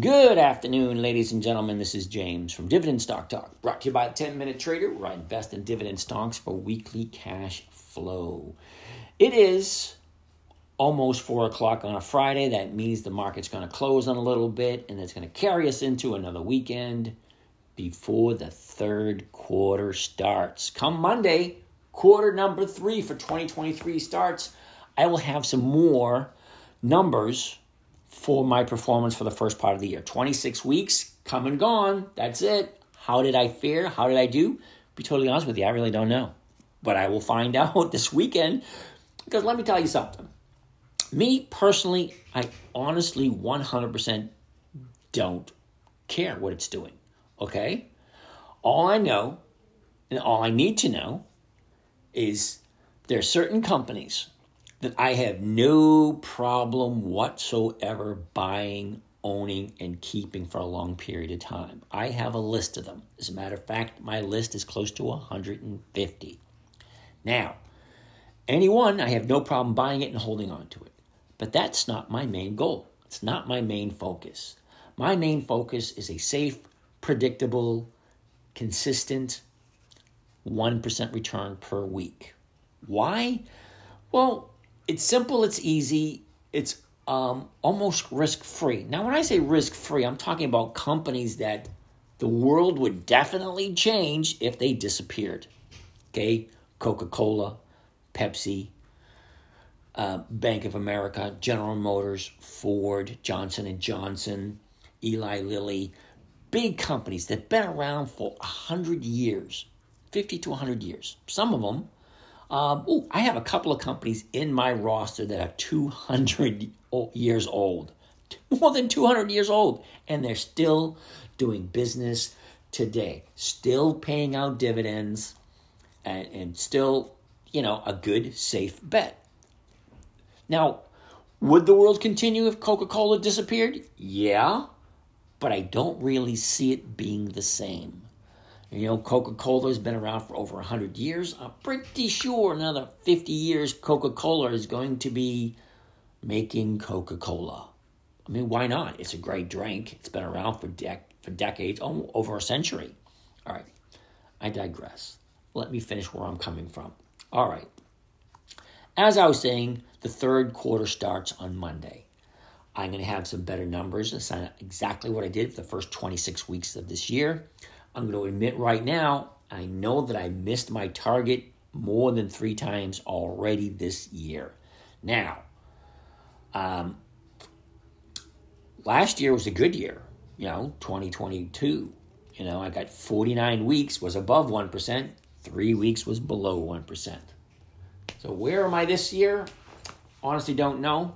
Good afternoon, ladies and gentlemen. This is James from Dividend Stock Talk, brought to you by the 10 Minute Trader, where I invest in dividend stocks for weekly cash flow. It is almost 4 o'clock on a Friday. That means the market's going to close on a little bit, and it's going to carry us into another weekend before the third quarter starts. Come Monday, quarter number three for 2023 starts, I will have some more numbers for my performance for the first part of the year. 26 weeks, come and gone. That's it. How did I fare? How did I do? Be totally honest with you, I really don't know. But I will find out this weekend because let me tell you something. Me personally, I honestly 100% don't care what it's doing. Okay? All I know and all I need to know is there are certain companies that I have no problem whatsoever buying, owning, and keeping for a long period of time. I have a list of them. As a matter of fact, my list is close to 150. Now, any one, I have no problem buying it and holding on to it. But that's not my main goal. It's not my main focus. My main focus is a safe, predictable, consistent 1% return per week. Why? Well, it's simple, it's easy, it's um, almost risk free. Now, when I say risk free, I'm talking about companies that the world would definitely change if they disappeared. Okay, Coca Cola, Pepsi, uh, Bank of America, General Motors, Ford, Johnson and Johnson, Eli Lilly, big companies that've been around for hundred years, fifty to hundred years. Some of them um, ooh, I have a couple of companies in my roster that are 200 years old, more than 200 years old, and they're still doing business today, still paying out dividends, and, and still, you know, a good, safe bet. Now, would the world continue if Coca Cola disappeared? Yeah, but I don't really see it being the same. You know, Coca Cola has been around for over 100 years. I'm pretty sure another 50 years, Coca Cola is going to be making Coca Cola. I mean, why not? It's a great drink. It's been around for, dec- for decades, over a century. All right, I digress. Let me finish where I'm coming from. All right. As I was saying, the third quarter starts on Monday. I'm going to have some better numbers. That's exactly what I did for the first 26 weeks of this year. I'm going to admit right now, I know that I missed my target more than three times already this year. Now, um, last year was a good year, you know, 2022. You know, I got 49 weeks, was above 1%, three weeks was below 1%. So, where am I this year? Honestly, don't know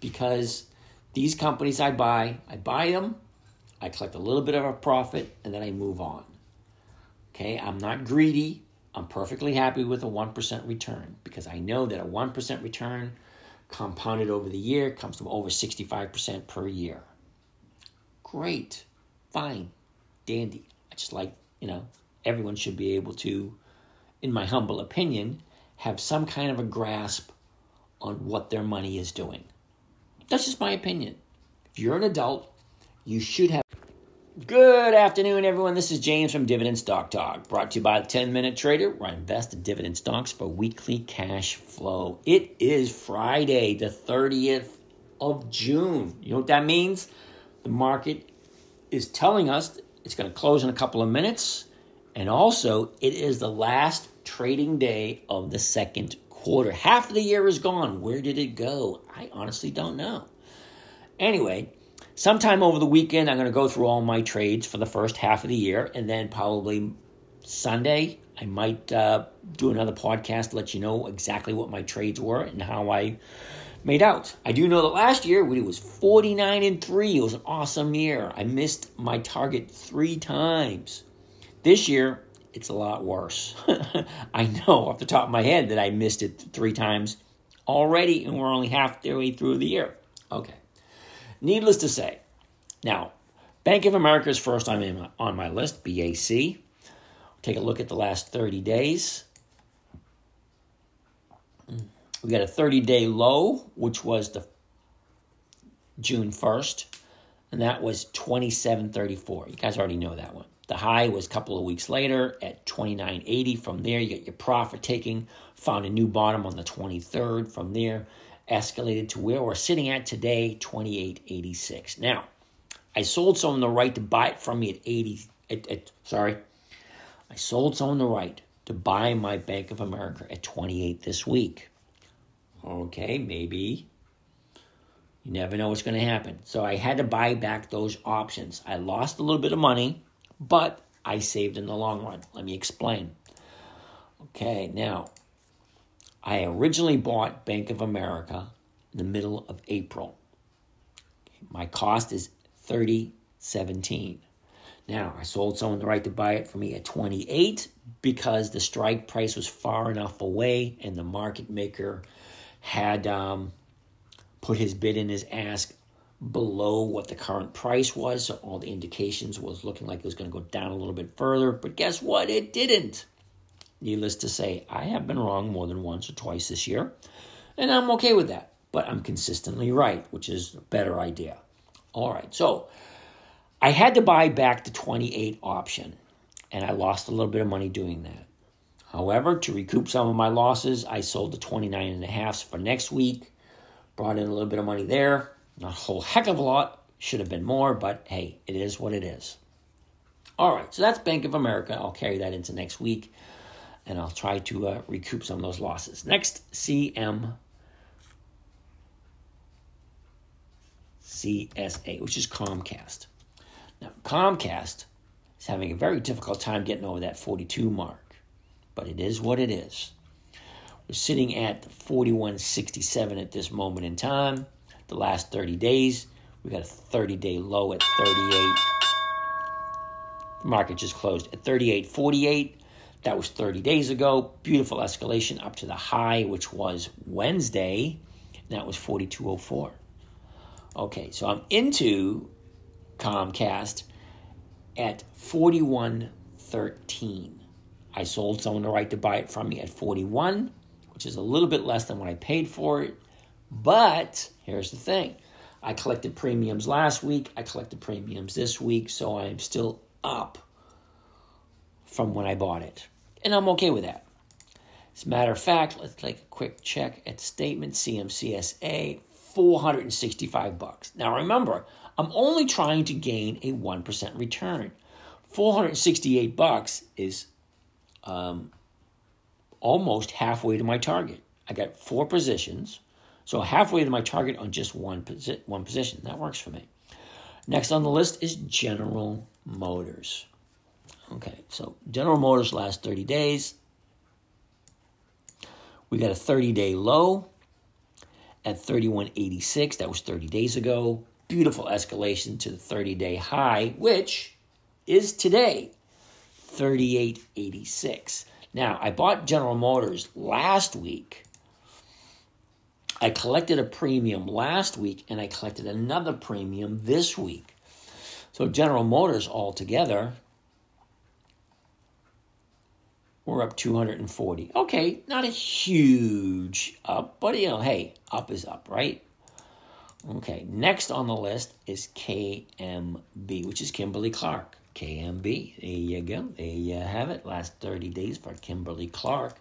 because these companies I buy, I buy them I collect a little bit of a profit and then I move on. Okay, I'm not greedy. I'm perfectly happy with a 1% return because I know that a 1% return compounded over the year comes to over 65% per year. Great, fine, dandy. I just like, you know, everyone should be able to, in my humble opinion, have some kind of a grasp on what their money is doing. That's just my opinion. If you're an adult, you should have. Good afternoon, everyone. This is James from Dividend Stock Talk, brought to you by the 10 Minute Trader, where I invest in dividend stocks for weekly cash flow. It is Friday, the 30th of June. You know what that means? The market is telling us it's going to close in a couple of minutes, and also it is the last trading day of the second quarter. Half of the year is gone. Where did it go? I honestly don't know. Anyway, sometime over the weekend, I'm going to go through all my trades for the first half of the year, and then probably Sunday, I might uh, do another podcast to let you know exactly what my trades were and how I made out. I do know that last year it was 49 and 3. It was an awesome year. I missed my target three times. This year, it's a lot worse. I know off the top of my head that I missed it three times already, and we're only half the way through the year. Okay. Needless to say, now, Bank of America is first on my, on my list, BAC. Take a look at the last 30 days. Hmm. We got a 30 day low, which was the June 1st. and that was 27.34. You guys already know that one. The high was a couple of weeks later at 29.80. From there, you get your profit taking. Found a new bottom on the 23rd. From there, escalated to where we're sitting at today, 28.86. Now, I sold someone the right to buy it from me at 80. At, at, sorry, I sold someone the right to buy my Bank of America at 28 this week. Okay, maybe you never know what's going to happen. So I had to buy back those options. I lost a little bit of money, but I saved in the long run. Let me explain. Okay, now I originally bought Bank of America in the middle of April. My cost is 3017. Now, I sold someone the right to buy it for me at 28 because the strike price was far enough away and the market maker had um, put his bid in his ask below what the current price was. So all the indications was looking like it was going to go down a little bit further. But guess what? It didn't. Needless to say, I have been wrong more than once or twice this year. And I'm okay with that. But I'm consistently right, which is a better idea. All right. So I had to buy back the 28 option. And I lost a little bit of money doing that. However, to recoup some of my losses, I sold the 29 and a half for next week Brought in a little bit of money there. Not a whole heck of a lot. Should have been more, but hey, it is what it is. All right, so that's Bank of America. I'll carry that into next week and I'll try to uh, recoup some of those losses. Next, CM CSA, which is Comcast. Now, Comcast is having a very difficult time getting over that 42 mark, but it is what it is. We're sitting at 41.67 at this moment in time. The last 30 days, we got a 30 day low at 38. The market just closed at 38.48. That was 30 days ago. Beautiful escalation up to the high, which was Wednesday. That was 42.04. Okay, so I'm into Comcast at 41.13. I sold someone the right to buy it from me at 41 which is a little bit less than what I paid for it. But here's the thing I collected premiums last week, I collected premiums this week, so I'm still up from when I bought it. And I'm okay with that. As a matter of fact, let's take a quick check at statement CMCSA 465 bucks. Now remember, I'm only trying to gain a 1% return. 468 bucks is um, almost halfway to my target. I got four positions, so halfway to my target on just one, posi- one position. That works for me. Next on the list is General Motors. Okay, so General Motors last 30 days. We got a 30 day low at 31.86. That was 30 days ago. Beautiful escalation to the 30 day high, which is today, 38.86. Now, I bought General Motors last week. I collected a premium last week and I collected another premium this week. So, General Motors altogether, we're up 240. Okay, not a huge up, but you know, hey, up is up, right? Okay, next on the list is KMB, which is Kimberly Clark. KMB. There you go. There you have it. Last 30 days for Kimberly Clark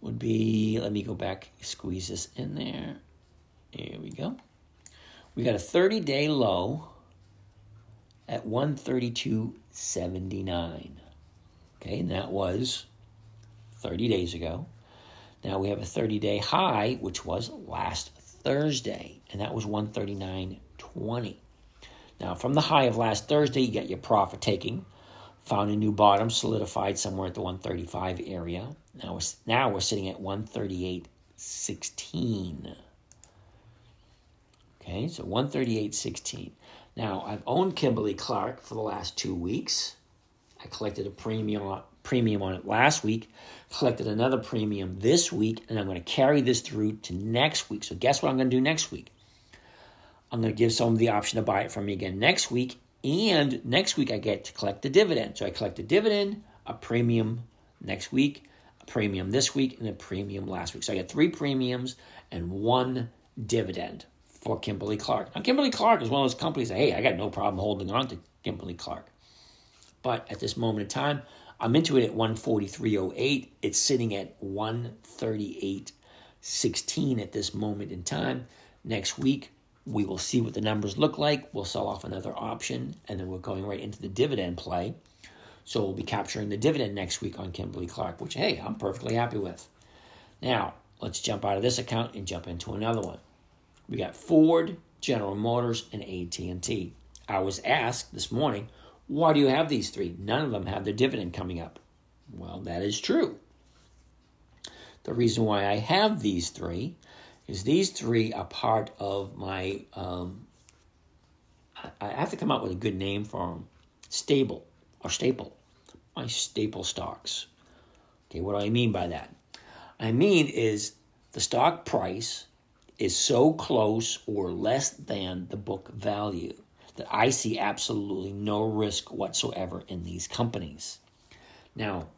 would be, let me go back, squeeze this in there. Here we go. We got a 30 day low at 132.79. Okay, and that was 30 days ago. Now we have a 30 day high, which was last Thursday, and that was 139.20. Now, from the high of last Thursday, you get your profit taking. Found a new bottom, solidified somewhere at the 135 area. Now we're, now we're sitting at 138.16. Okay, so 138.16. Now, I've owned Kimberly Clark for the last two weeks. I collected a premium premium on it last week, collected another premium this week, and I'm going to carry this through to next week. So, guess what I'm going to do next week? I'm going to give someone the option to buy it from me again next week. And next week, I get to collect the dividend. So I collect a dividend, a premium next week, a premium this week, and a premium last week. So I get three premiums and one dividend for Kimberly Clark. Now, Kimberly Clark is one of those companies that, hey, I got no problem holding on to Kimberly Clark. But at this moment in time, I'm into it at 143.08. It's sitting at 138.16 at this moment in time. Next week, we will see what the numbers look like. We'll sell off another option, and then we're going right into the dividend play. So we'll be capturing the dividend next week on Kimberly Clark, which, hey, I'm perfectly happy with. Now, let's jump out of this account and jump into another one. We got Ford, General Motors, and AT&T. I was asked this morning, why do you have these three? None of them have their dividend coming up. Well, that is true. The reason why I have these three is these three are part of my. Um, I have to come up with a good name for them. Stable or staple, my staple stocks. Okay, what do I mean by that? I mean is the stock price is so close or less than the book value that I see absolutely no risk whatsoever in these companies. Now,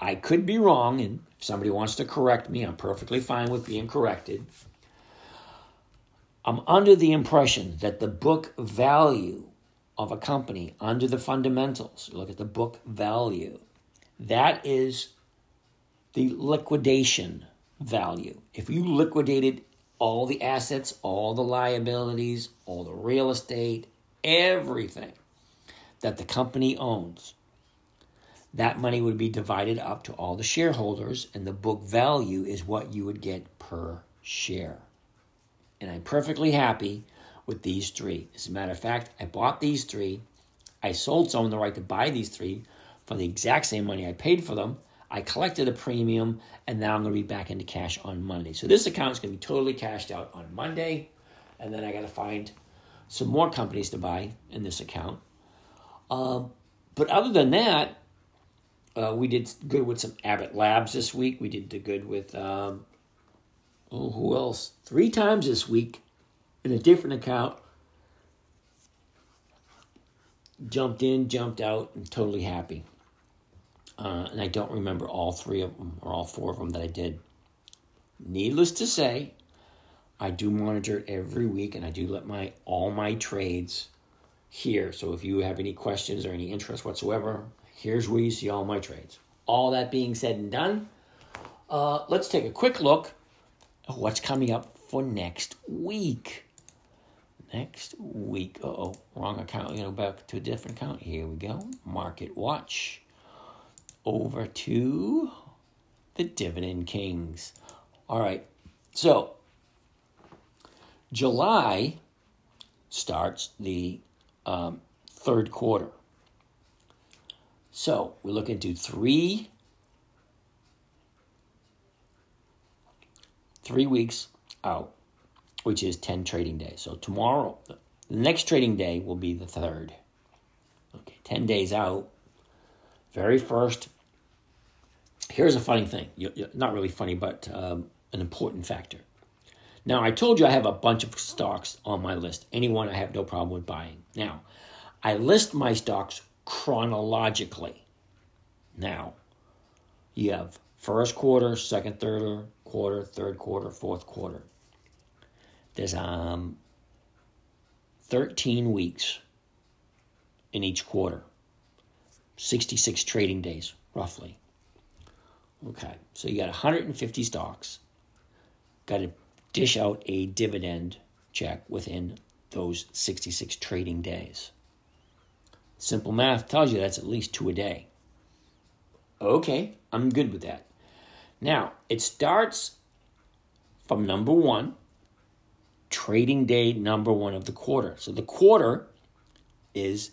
I could be wrong, and if somebody wants to correct me, I'm perfectly fine with being corrected. I'm under the impression that the book value of a company under the fundamentals, look at the book value, that is the liquidation value. If you liquidated all the assets, all the liabilities, all the real estate, everything that the company owns, that money would be divided up to all the shareholders, and the book value is what you would get per share. And I'm perfectly happy with these three. As a matter of fact, I bought these three. I sold someone the right to buy these three for the exact same money I paid for them. I collected a premium, and now I'm going to be back into cash on Monday. So this account is going to be totally cashed out on Monday, and then I got to find some more companies to buy in this account. Uh, but other than that, uh, we did good with some Abbott Labs this week. We did the good with um, oh, who else? Three times this week in a different account. Jumped in, jumped out, and totally happy. Uh, and I don't remember all three of them or all four of them that I did. Needless to say, I do monitor it every week, and I do let my all my trades here. So if you have any questions or any interest whatsoever, here's where you see all my trades. All that being said and done, uh, let's take a quick look at what's coming up for next week. Next week, oh, wrong account. You know, back to a different account. Here we go. Market Watch. Over to the Dividend Kings. All right. So July starts the um, third quarter. So we look into three three weeks out, which is ten trading days. So tomorrow, the next trading day will be the third. Okay, ten days out. Very first. Here's a funny thing. Not really funny, but um, an important factor. Now, I told you I have a bunch of stocks on my list. Anyone I have no problem with buying. Now, I list my stocks chronologically. Now, you have first quarter, second, third quarter, third quarter, fourth quarter. There's um 13 weeks in each quarter. 66 trading days, roughly. Okay, so you got 150 stocks. Got to dish out a dividend check within those 66 trading days. Simple math tells you that's at least two a day. Okay, I'm good with that. Now, it starts from number one, trading day number one of the quarter. So the quarter is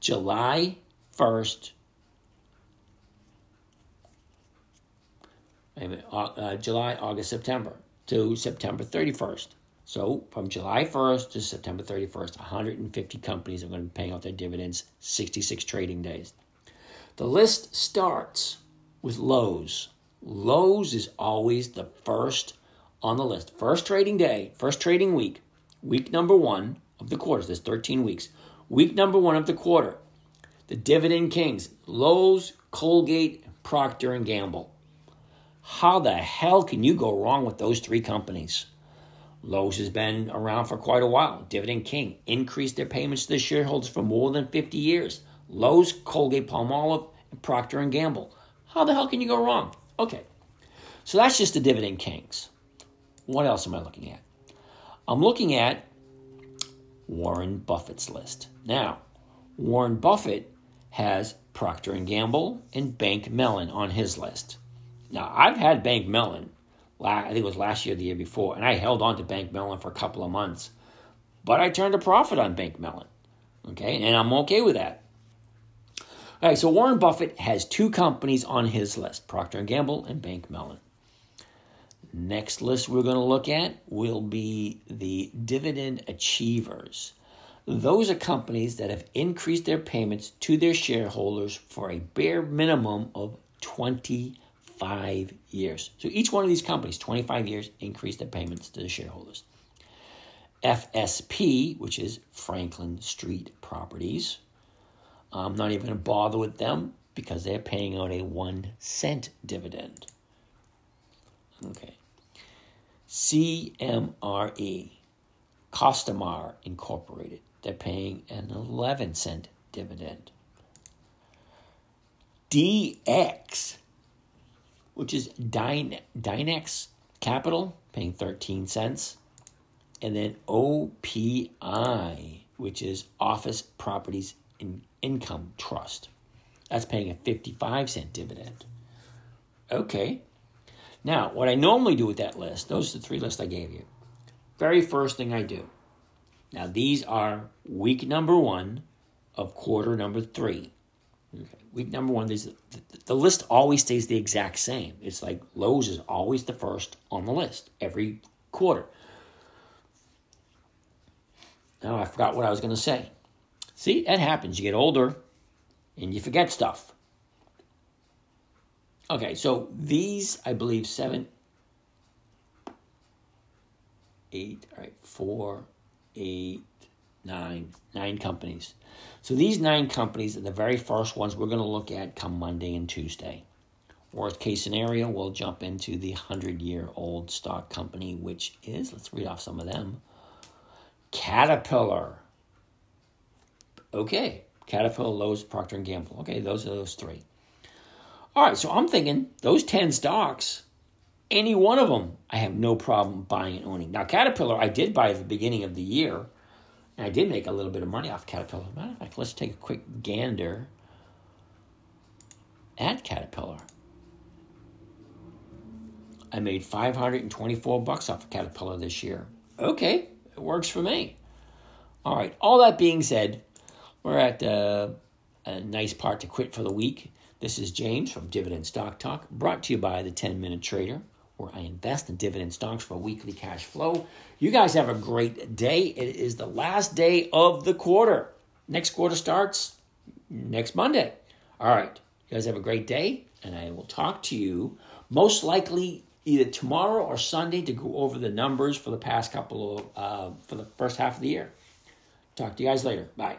July 1st, uh, July, August, September to September 31st. So from July 1st to September 31st, 150 companies are going to be paying out their dividends, 66 trading days. The list starts with Lowe's. Lowe's is always the first on the list. First trading day, first trading week, week number one of the quarter. There's 13 weeks. Week number one of the quarter. The Dividend Kings, Lowe's, Colgate, Procter and Gamble. How the hell can you go wrong with those three companies? Lowe's has been around for quite a while. Dividend King increased their payments to the shareholders for more than 50 years. Lowe's, Colgate Palmolive, and Procter & Gamble. How the hell can you go wrong? Okay, so that's just the Dividend Kings. What else am I looking at? I'm looking at Warren Buffett's list. Now, Warren Buffett has Procter & Gamble and Bank Mellon on his list. Now, I've had Bank Mellon I think it was last year, the year before, and I held on to Bank Mellon for a couple of months. But I turned a profit on Bank Mellon. Okay, and I'm okay with that. All right, so Warren Buffett has two companies on his list, Procter & Gamble and Bank Mellon. Next list we're going to look at will be the dividend achievers. Those are companies that have increased their payments to their shareholders for a bare minimum of 20 25 years. So each one of these companies, 25 years, increased their payments to the shareholders. FSP, which is Franklin Street Properties, I'm not even going to bother with them because they're paying out a one cent dividend. Okay. CMRE, Costamare Incorporated, they're paying an 11 cent dividend. DX, which is Dyne, Dynex Capital, paying 13 cents. And then OPI, which is Office Properties in Income Trust. That's paying a 55 cent dividend. Okay. Now, what I normally do with that list, those are the three lists I gave you. Very first thing I do. Now, these are week number one of quarter number three. Week number one, these, the, the list always stays the exact same. It's like Lowe's is always the first on the list every quarter. Now I forgot what I was going to say. See, that happens. You get older and you forget stuff. Okay, so these, I believe, seven, eight, all right, four, eight, nine, nine companies. So these nine companies are the very first ones we're going to look at come Monday and Tuesday. Worst case scenario, we'll jump into the 100 year old stock company, which is, let's read off some of them Caterpillar. Okay, Caterpillar, Lowe's, Procter and Gamble. Okay, those are those three. All right, so I'm thinking those 10 stocks, any one of them, I have no problem buying and owning. Now, Caterpillar, I did buy at the beginning of the year and I did make a little bit of money off Caterpillar. Matter of fact, let's take a quick gander at Caterpillar. I made 524 bucks off of Caterpillar this year. Okay, it works for me. All right, all that being said, we're at uh, a nice part to quit for the week. This is James from Dividend Stock Talk, brought to you by the 10 Minute Trader where I invest in dividend stocks for weekly cash flow. You guys have a great day. It is the last day of the quarter. Next quarter starts next Monday. All right. You guys have a great day, and I will talk to you most likely either tomorrow or Sunday to go over the numbers for the past couple of, uh, for the first half of the year. Talk to you guys later. Bye.